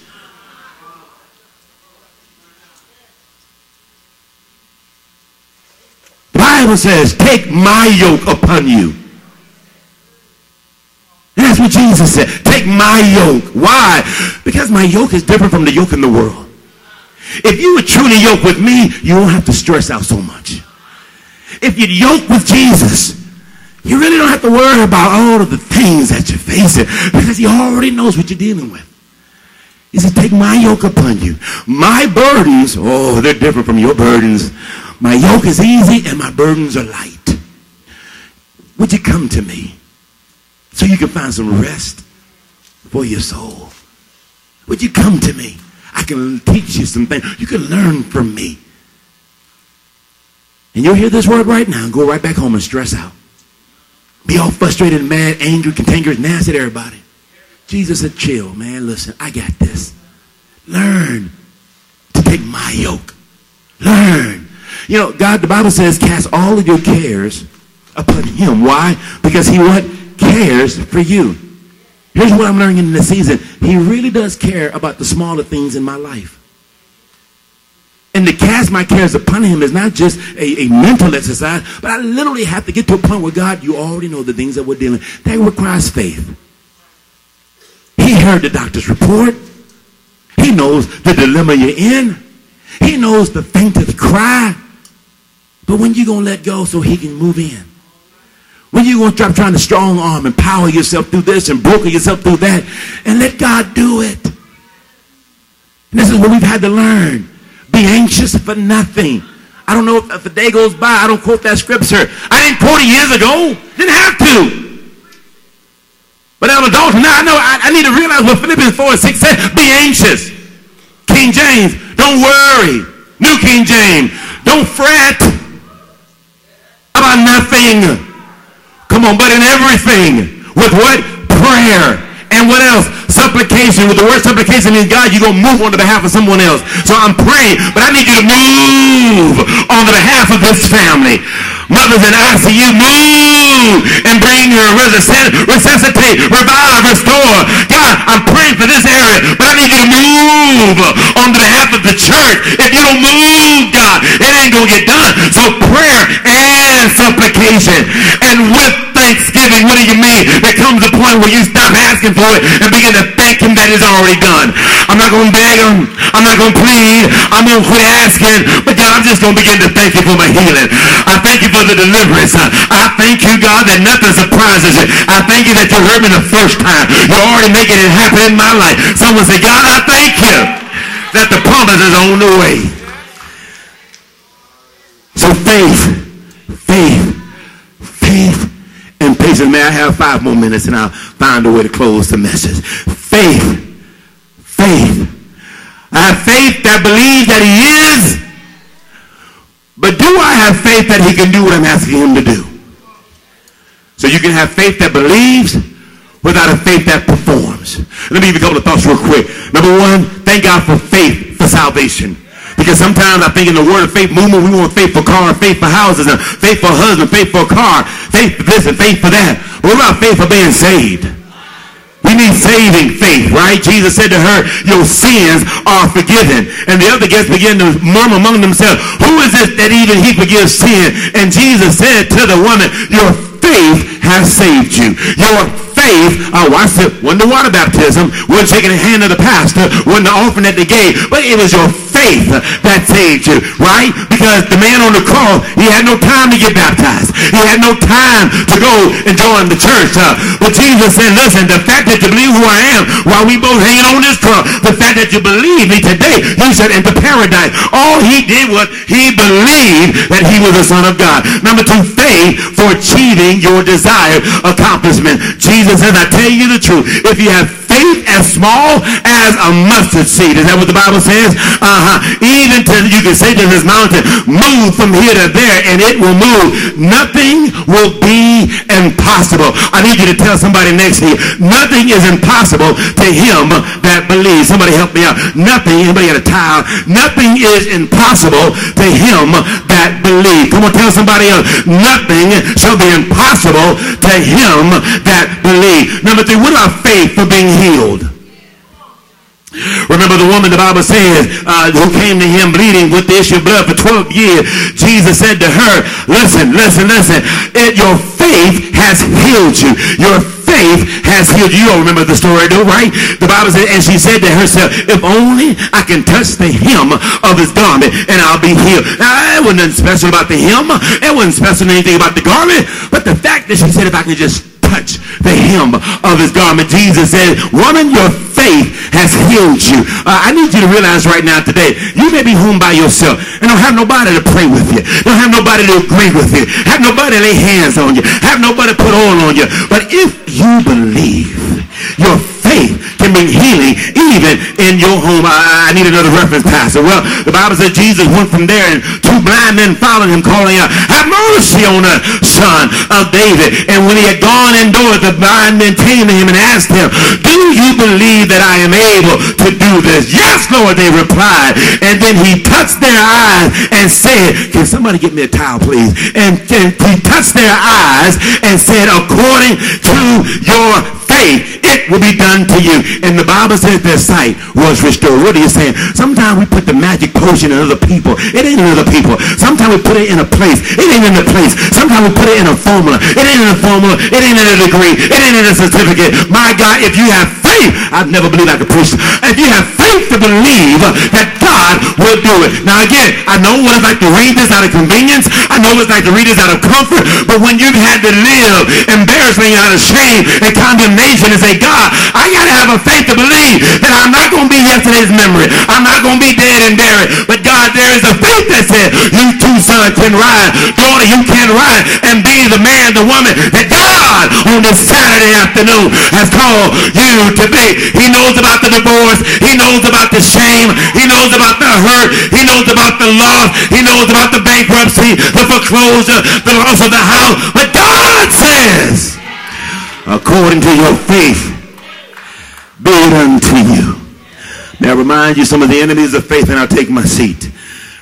The Bible says, take my yoke upon you Jesus said. Take my yoke. Why? Because my yoke is different from the yoke in the world. If you were truly yoked with me, you won't have to stress out so much. If you yoke with Jesus, you really don't have to worry about all of the things that you're facing because he already knows what you're dealing with. He said, take my yoke upon you. My burdens, oh, they're different from your burdens. My yoke is easy and my burdens are light. Would you come to me? So you can find some rest for your soul. Would you come to me? I can teach you some things. You can learn from me. And you'll hear this word right now and go right back home and stress out. Be all frustrated, mad, angry, cantankerous, nasty at everybody. Jesus said, chill, man. Listen, I got this. Learn to take my yoke. Learn. You know, God, the Bible says, cast all of your cares upon him. Why? Because he what? Cares for you. Here's what I'm learning in this season. He really does care about the smaller things in my life. And to cast my cares upon him is not just a, a, mental exercise, but I literally have to get to a point where God, you already know the things that we're dealing. That requires faith. He heard the doctor's report. He knows the dilemma you're in. He knows the faintest cry. But when you to let go so he can move in? When you going to stop trying to strong arm and power yourself through this and broker yourself through that and let God do it. And this is what we've had to learn. Be anxious for nothing. I don't know if, if a day goes by, I don't quote that scripture. I didn't quote it years ago. Didn't have to. But I'm adult now. I know I, I need to realize what Philippians 4 and 6 said. Be anxious. King James, don't worry. New King James, don't fret about nothing. Come on, but in everything, with what? Prayer. And what else? Supplication, with the word supplication in God, you're going to move on the behalf of someone else. So I'm praying, but I need you to move on the behalf of this family. Mothers in ICU, move and bring her, resuscitate, revive, restore. God, I'm praying for this area, but I need you to move on the behalf of the church. If you don't move, God, it ain't going to get done. So prayer and supplication. And with thanksgiving, what do you mean? There comes a point where you stop asking for it and begin to thank him that is already done. I'm not going to beg him. I'm not going to plead. I'm going to quit asking. But God, I'm just going to begin to thank you for my healing. I thank you for the deliverance. I thank you, God, that nothing surprises you. I thank you that you heard me the first time. You're already making it happen in my life. Someone say, God, I thank you that the promise is on the way. So faith, faith, and patience. May I have five more minutes and I'll find a way to close the message. Faith, faith. I have faith that believes that he is but do I have faith that he can do what I'm asking him to do? So you can have faith that believes without a faith that performs. Let me give you a couple of thoughts real quick. Number one, thank God for faith for salvation. Because sometimes I think in the word of faith movement, we want faith for car, faith for houses, and faith for husband, faith for car, faith for this and faith for that. What about faith for being saved? We need saving faith, right? Jesus said to her, your sins are forgiven. And the other guests began to murmur among themselves, who is this that even he forgives sin? And Jesus said to the woman, your faith has saved you. Your faith, uh, watch it, wasn't the water baptism, wasn't shaking the hand of the pastor, wasn't the offering that they gave, but it was your faith that saved you, right? Because the man on the cross, he had no time to get baptized. He had no time to go and join the church. Uh, but Jesus said, listen, the fact that you believe who I am, while we both hanging on this cross, the fact that you believe me today, you should enter paradise. All he did was he believed that he was the son of God. Number two, faith for achieving your desired accomplishment. Jesus says, I tell you the truth. If you have faith as small as a mustard seed. Is that what the Bible says? Uh-huh. Even to, you can say to this mountain, move from here to there and it will move. Nothing will be impossible. I need you to tell somebody next to you, nothing is impossible to him that believes. Somebody help me out. Nothing, anybody got a towel? Nothing is impossible to him that believes. Come on, tell somebody else. Nothing shall be impossible to him that believes. Number three, what about faith for being healed. Remember the woman the Bible says uh, who came to him bleeding with the issue of blood for 12 years. Jesus said to her, listen, listen, listen. It, your faith has healed you. Your faith has healed you. You remember the story though, right? The Bible said, and she said to herself, if only I can touch the hem of his garment and I'll be healed. Now, it wasn't nothing special about the hem. It wasn't special anything about the garment. But the fact that she said, if I can just touch the hem of his garment. Jesus said, woman, your faith has healed you. Uh, I need you to realize right now today, you may be home by yourself and don't have nobody to pray with you. Don't have nobody to agree with you. Have nobody lay hands on you. Have nobody put oil on you. But if you believe, your faith can bring healing even in your home. I, I, need another reference, Pastor. Well, the Bible says Jesus went from there and two blind men followed him calling out, have mercy on us, son of David. And when he had gone indoors, the blind men came to him and asked him, do you believe that I am able to do this? Yes, Lord, they replied. And then he touched their eyes and said, can somebody get me a towel, please? And, and he touched their eyes and said, according to your it will be done to you. And the Bible says their sight was restored. What are you saying? Sometimes we put the magic potion in other people. It ain't in other people. Sometimes we put it in a place. It ain't in a place. Sometimes we put it in a formula. It ain't in a formula. It ain't in a degree. It ain't in a certificate. My God, if you have faith, I've never believed I could preach. If you have faith to believe that God will do it. Now again, I know what it's like to read this out of convenience. I know what it's like to read this out of comfort. But when you've had to live embarrassment out of shame and condemnation and say, God, I got to have a faith to believe that I'm not going to be yesterday's memory. I'm not going to be dead and buried. But God, there is a faith that says, you two sons can ride. Daughter, you can ride and be the man, the woman that God on this Saturday afternoon has called you to be. He knows about the divorce. He knows about the shame. He knows about the hurt. He knows about the loss. He knows about the bankruptcy, the foreclosure, the loss of the house. But God says, according to your faith, be it unto you. Now remind you some of the enemies of faith and I'll take my seat.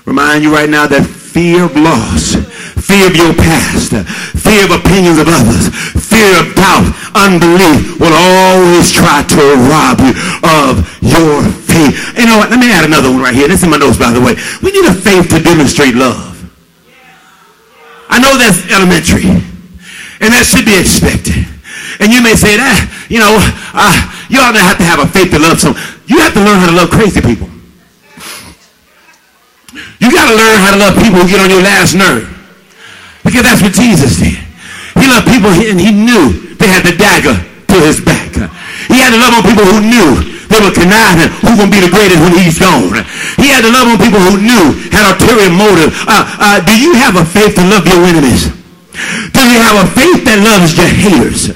Remind you right now that fear of loss, fear of your past, fear of opinions of others, fear of doubt, unbelief will always try to rob you of your faith. You know what? Let me add another one right here. This is my notes, by the way. We need a faith to demonstrate love. I know that's elementary, and that should be expected. And you may say that, you know, uh, you ought to have to have a faith to love someone. You have to learn how to love crazy people. You got to learn how to love people who get on your last nerve. Because that's what Jesus did. He loved people and he knew they had the dagger to his back. He had to love on people who knew they were conniving who to be the greatest when he's gone. He had to love on people who knew had ulterior motive. Uh, uh, do you have a faith to love your enemies? Do you have a faith that loves your haters?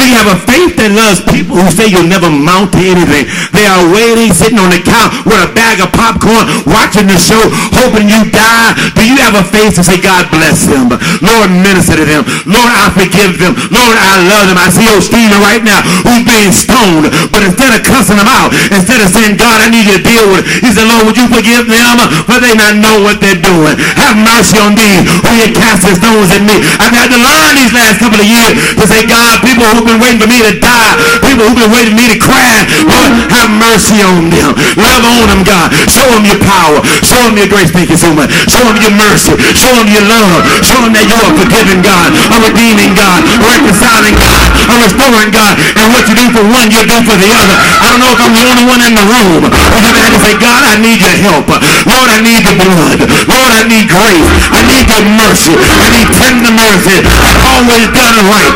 You have a faith that loves people who say you'll never mount to anything? They are waiting, sitting on the couch with a bag of popcorn, watching the show, hoping you die. Do you have a faith to say, God bless them? Lord, minister to them. Lord, I forgive them. Lord, I love them. I see old Stephen right now who's being stoned. But instead of cussing them out, instead of saying, God, I need you to deal with it, he said, Lord, would you forgive them? For they not know what they're doing. Have mercy on these who you casting stones at me. I've had to learn these last couple of years to say, God, people who've been waiting for me to die, people who've been waiting for me to cry, Lord, have mercy on them. Love on them, God. Show them your power. Show them your grace. Thank you so much. Show them your mercy. Show them your love. Show them that you are forgiving God, a redeeming God, a reconciling God, a restoring God. And what you do for one, you do for the other. I don't know if I'm the only one in the room. But you had to say, God, I need your help. Lord, I need your blood. Lord, I need grace. I need your mercy. I need tender mercy. I've always done it right.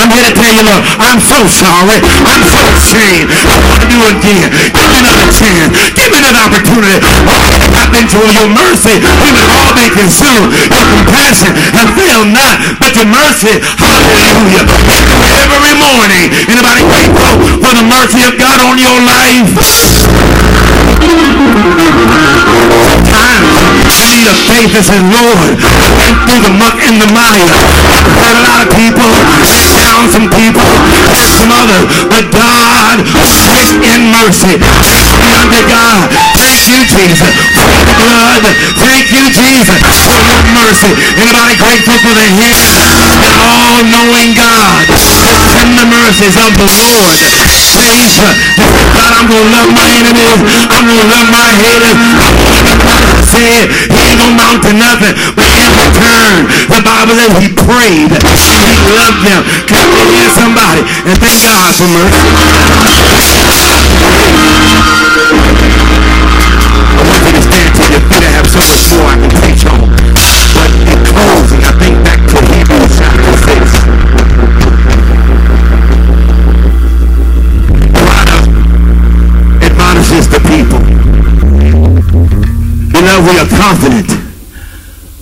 I'm here to tell you, Lord, I'm so sorry. I'm so ashamed. I want to do it again. Give me another chance. Give me another opportunity. Oh, I've been told your mercy. We will all be consumed. Your compassion has failed not, but your mercy. Hallelujah. Every morning. Anybody grateful for the mercy of God on your life? You need a faith that says, Lord, I went through the muck and the mire. I've hurt a lot of people, down some people, some others, but God sits in mercy. Thank Unto God, thank you, Jesus, for the blood. Thank you, Jesus, for your mercy. Anybody grateful for the hand of all-knowing God? And the mercies of the Lord. Praise God, I'm going to love my enemies. I'm going to love my haters. Said he ain't to mount to nothing. But in return, the Bible says he prayed. He loved them. Come on here, somebody. And thank God for mercy. I want you to stand to your feet. I have so much more I can teach on. But in closing, I We are confident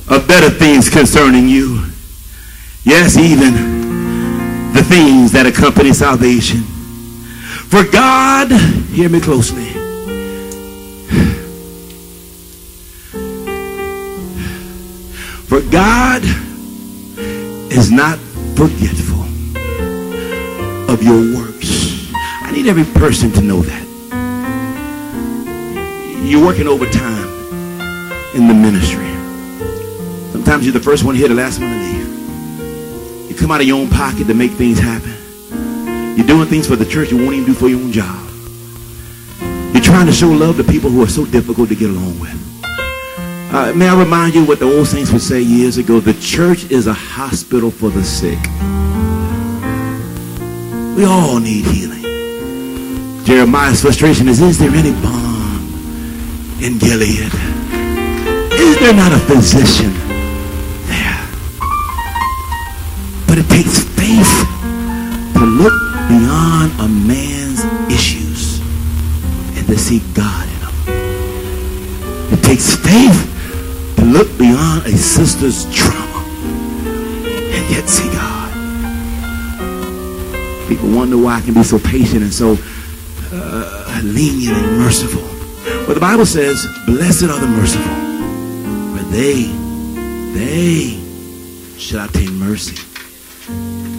of better things concerning you. Yes, even the things that accompany salvation. For God, hear me closely. For God is not forgetful of your works. I need every person to know that. You're working overtime Sometimes you're the first one here, the last one to leave. You come out of your own pocket to make things happen. You're doing things for the church you won't even do for your own job. You're trying to show love to people who are so difficult to get along with. Uh, may I remind you what the old saints would say years ago? The church is a hospital for the sick. We all need healing. Jeremiah's frustration is, is there any balm in Gilead? Is there not a physician But it takes faith to look beyond a man's issues and to see God in them. It takes faith to look beyond a sister's trauma and yet see God. People wonder why I can be so patient and so uh, lenient and merciful. But the Bible says, blessed are the merciful, for they, they shall obtain mercy.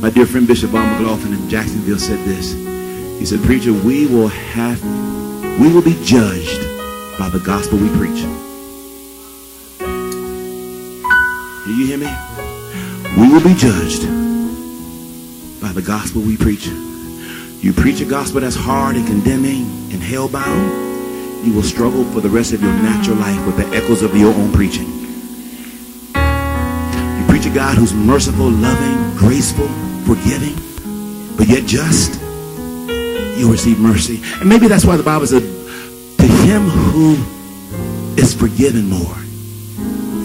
My dear friend Bishop Vaughn McLaughlin in Jacksonville said this. He said, Preacher, we will have, we will be judged by the gospel we preach. Do you hear me? We will be judged by the gospel we preach. You preach a gospel that's hard and condemning and hellbound, you will struggle for the rest of your natural life with the echoes of your own preaching. You preach a God who's merciful, loving, graceful, forgiving, but yet just. You'll receive mercy. And maybe that's why the Bible said, to him who is forgiven more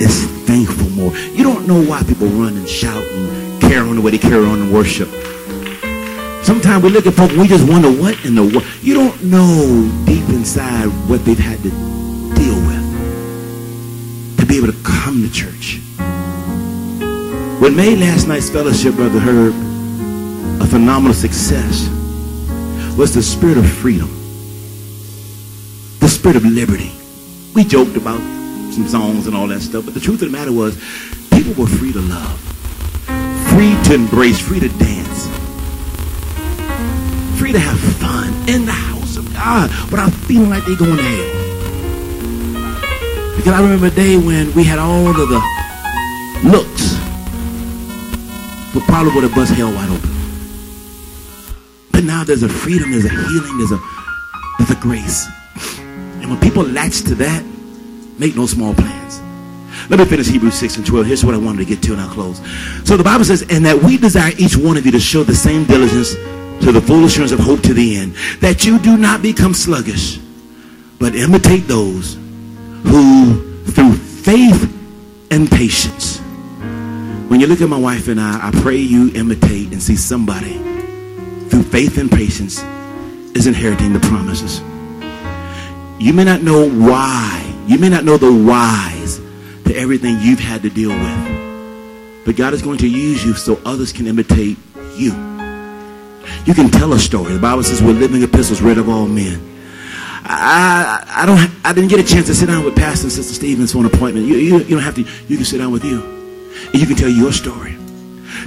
is thankful more. You don't know why people run and shout and carry on the way they carry on in worship. Sometimes we look at folk and we just wonder what in the world. You don't know deep inside what they've had to deal with to be able to come to church. What made last night's fellowship, Brother Herb, a phenomenal success was the spirit of freedom, the spirit of liberty. We joked about some songs and all that stuff, but the truth of the matter was people were free to love, free to embrace, free to dance free to have fun in the house of God without feeling like they're going to hell. Because I remember a day when we had all of the looks, probably would have bust hell wide open. But now there's a freedom, there's a healing, there's a there's a grace. And when people latch to that, make no small plans. Let me finish Hebrews 6 and 12. Here's what I wanted to get to and I'll close. So the Bible says, and that we desire each one of you to show the same diligence to the full assurance of hope to the end, that you do not become sluggish, but imitate those who, through faith and patience, when you look at my wife and I, I pray you imitate and see somebody through faith and patience is inheriting the promises. You may not know why. You may not know the whys to everything you've had to deal with. But God is going to use you so others can imitate you. You can tell a story. The Bible says we're living epistles read of all men. I, I don't I didn't get a chance to sit down with Pastor and Sister Stevens for an appointment. You, you, you don't have to. You can sit down with you, and you can tell your story.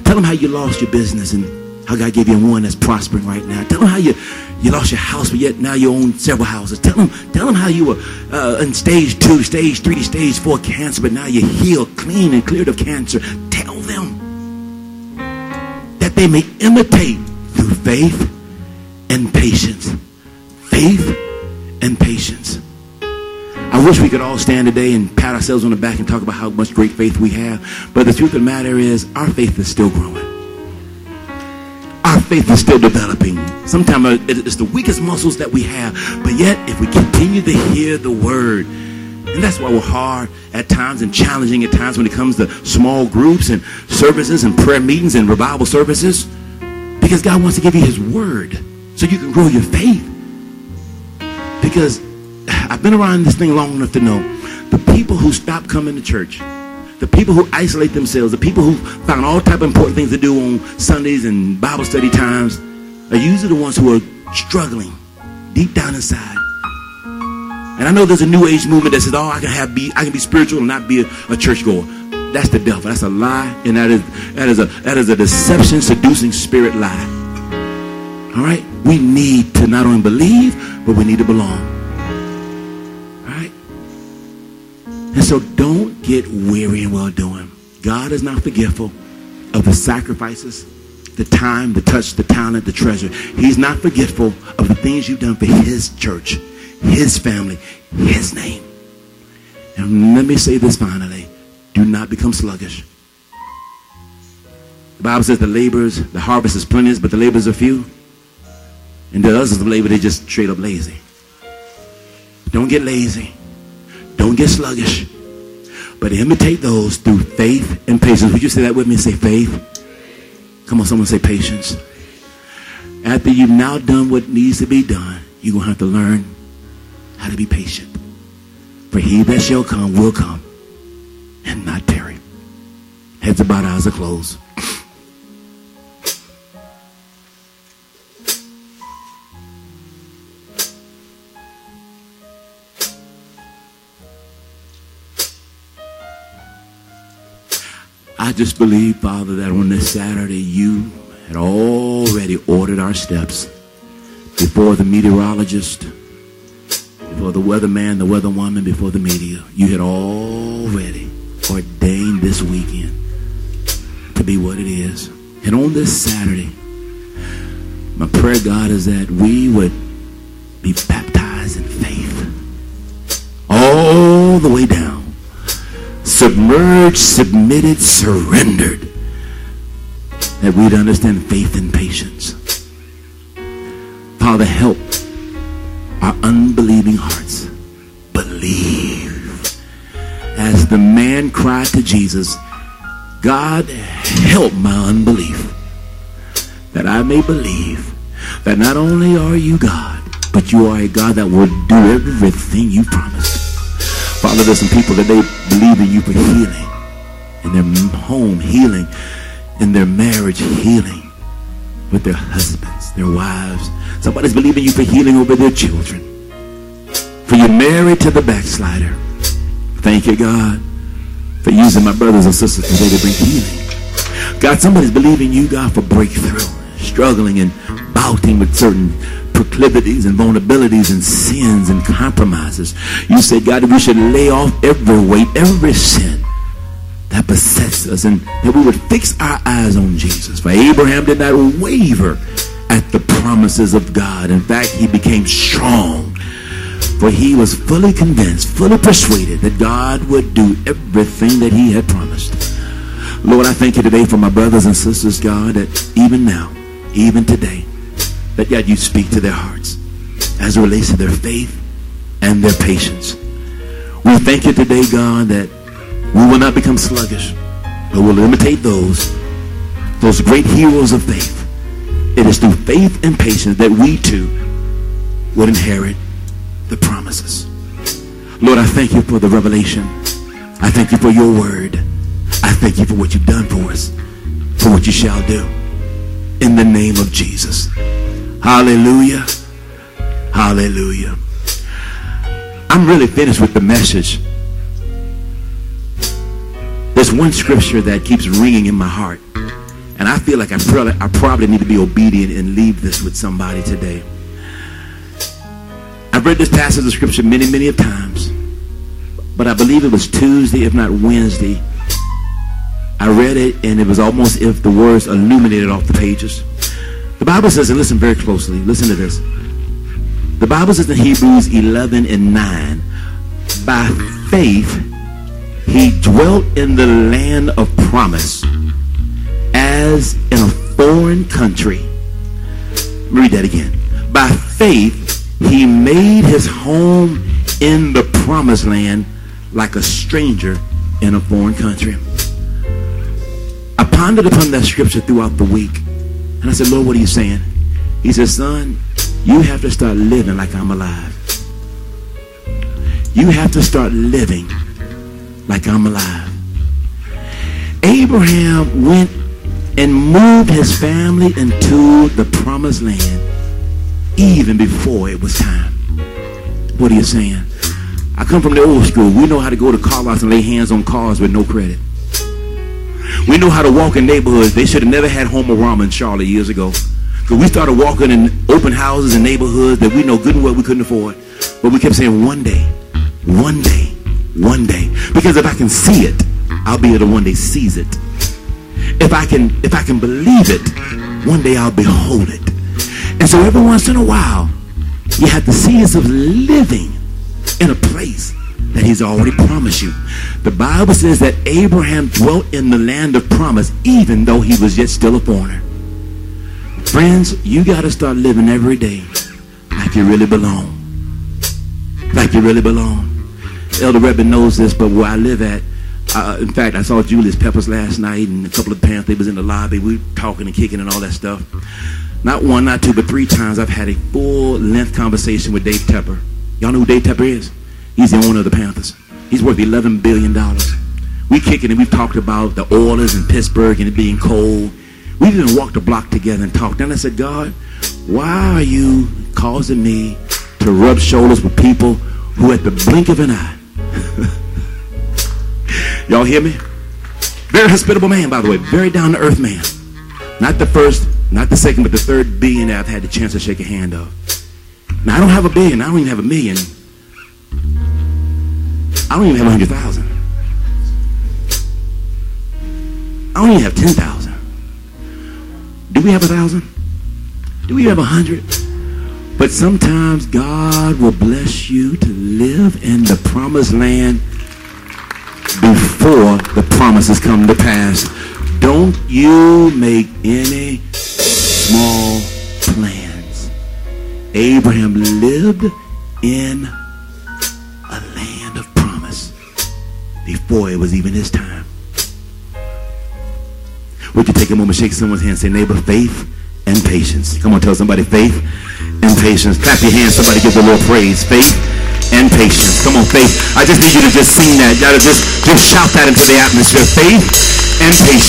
Tell them how you lost your business and how God gave you one that's prospering right now. Tell them how you you lost your house, but yet now you own several houses. Tell them tell them how you were uh, in stage two, stage three, stage four cancer, but now you're healed, clean, and cleared of cancer. Tell them that they may imitate through faith and patience. Faith and patience. I wish we could all stand today and pat ourselves on the back and talk about how much great faith we have. But the truth of the matter is, our faith is still growing. Our faith is still developing. Sometimes it's the weakest muscles that we have. But yet, if we continue to hear the word, and that's why we're hard at times and challenging at times when it comes to small groups and services and prayer meetings and revival services. Because God wants to give you his word so you can grow your faith. Because I've been around this thing long enough to know the people who stop coming to church, the people who isolate themselves, the people who find all type of important things to do on Sundays and Bible study times are usually the ones who are struggling deep down inside. And I know there's a new age movement that says, "Oh, I can have be I can be spiritual and not be a, a churchgoer." That's the devil. That's a lie, and that is that is a that is a deception, seducing spirit lie. All right, we need to not only believe, but we need to belong. And so don't get weary in well doing. God is not forgetful of the sacrifices, the time, the touch, the talent, the treasure. He's not forgetful of the things you've done for His church, His family, His name. And let me say this finally. Do not become sluggish. The Bible says the laborers, the harvest is plenteous, but the laborers are few. And the others of labor, they just straight up lazy. Don't get lazy. Don't get sluggish. But imitate those through faith and patience. Would you say that with me? Say faith. Come on, someone say patience. After you've now done what needs to be done, you're going to have to learn how to be patient. For he that shall come will come and not tarry. Heads about eyes are closed. I just believe, Father, that on this Saturday you had already ordered our steps before the meteorologist, before the weatherman, the weatherwoman, before the media. You had already ordained this weekend to be what it is. And on this Saturday, my prayer, God, is that we would be baptized in faith all the way down, submerged, submitted, surrendered, that we'd understand faith and patience. Father, help our unbelieving hearts believe. As the man cried to Jesus, God, help my unbelief that I may believe that not only are you God, but you are a God that will do everything you promised. Father, there's some people that they believe in you for healing in their home, healing in their marriage, healing with their husbands, their wives. Somebody's believing you for healing over their children. For you're married to the backslider. Thank you, God, for using my brothers and sisters today to bring healing. God, somebody's believing you, God, for breakthrough, struggling and bouting with certain proclivities and vulnerabilities and sins and compromises. You said, God, we should lay off every weight, every sin that besets us, and that we would fix our eyes on Jesus. For Abraham did not waver at the promises of God. In fact, he became strong for he was fully convinced, fully persuaded that God would do everything that he had promised. Lord, I thank you today for my brothers and sisters, God, that even now, even today, that God, you speak to their hearts as it relates to their faith and their patience. We thank you today, God, that we will not become sluggish, but will imitate those, those great heroes of faith. It is through faith and patience that we too would inherit the promises. Lord, I thank you for the revelation. I thank you for your word. I thank you for what you've done for us, for what you shall do. In the name of Jesus. Hallelujah. Hallelujah. I'm really finished with the message. There's one scripture that keeps ringing in my heart. And I feel like I probably, I probably need to be obedient and leave this with somebody today. I've read this passage of scripture many, many of times. But I believe it was Tuesday, if not Wednesday. I read it and it was almost if the words illuminated off the pages. The Bible says, and listen very closely, listen to this. The Bible says in Hebrews 11 and 9, by faith he dwelt in the land of promise as in a foreign country. Read that again. By faith he made his home in the promised land like a stranger in a foreign country. I pondered upon that scripture throughout the week. And I said, Lord, what are you saying? He said, son, you have to start living like I'm alive. You have to start living like I'm alive. Abraham went and moved his family into the promised land even before it was time. What are you saying? I come from the old school. We know how to go to car lots and lay hands on cars with no credit. We know how to walk in neighborhoods. They should have never had Home-O-Rama in Charlotte years ago. Because we started walking in open houses and neighborhoods that we know good and well we couldn't afford. But we kept saying one day, one day, one day. Because if I can see it, I'll be able to one day seize it. If I can, if I can believe it, one day I'll behold it. And so every once in a while, you have to see yourself living in a place that he's already promised you. The Bible says that Abraham dwelt in the land of promise even though he was yet still a foreigner. Friends, you got to start living every day like you really belong. Like you really belong. Elder Rebbe knows this, but where I live at, uh, in fact, I saw Julius Peppers last night and a couple of Panthers They was in the lobby. We were talking and kicking and all that stuff. Not one, not two, but three times I've had a full length conversation with Dave Tepper. Y'all know who Dave Tepper is? He's the owner of the Panthers. He's worth $11 billion. We kicking and we've talked about the Oilers in Pittsburgh and it being cold. We even walked the block together and talked. And I said, God, why are you causing me to rub shoulders with people who at the blink of an eye? Y'all hear me? Very hospitable man, by the way. Very down to earth man. Not the first Not the second, but the third billionaire I've had the chance to shake a hand of. Now, I don't have a billion. I don't even have a million. I don't even have a hundred thousand. I don't even have ten thousand. Do we have a thousand? Do we have a hundred? But sometimes God will bless you to live in the promised land before the promises come to pass. Don't you make any small plans. Abraham lived in before it was even his time. Would you take a moment, shake someone's hand, say, neighbor, faith and patience. Come on, tell somebody faith and patience. Clap your hands, somebody give the Lord praise. Faith and patience. Come on, faith. I just need you to just sing that. You gotta just, just shout that into the atmosphere. Faith and patience.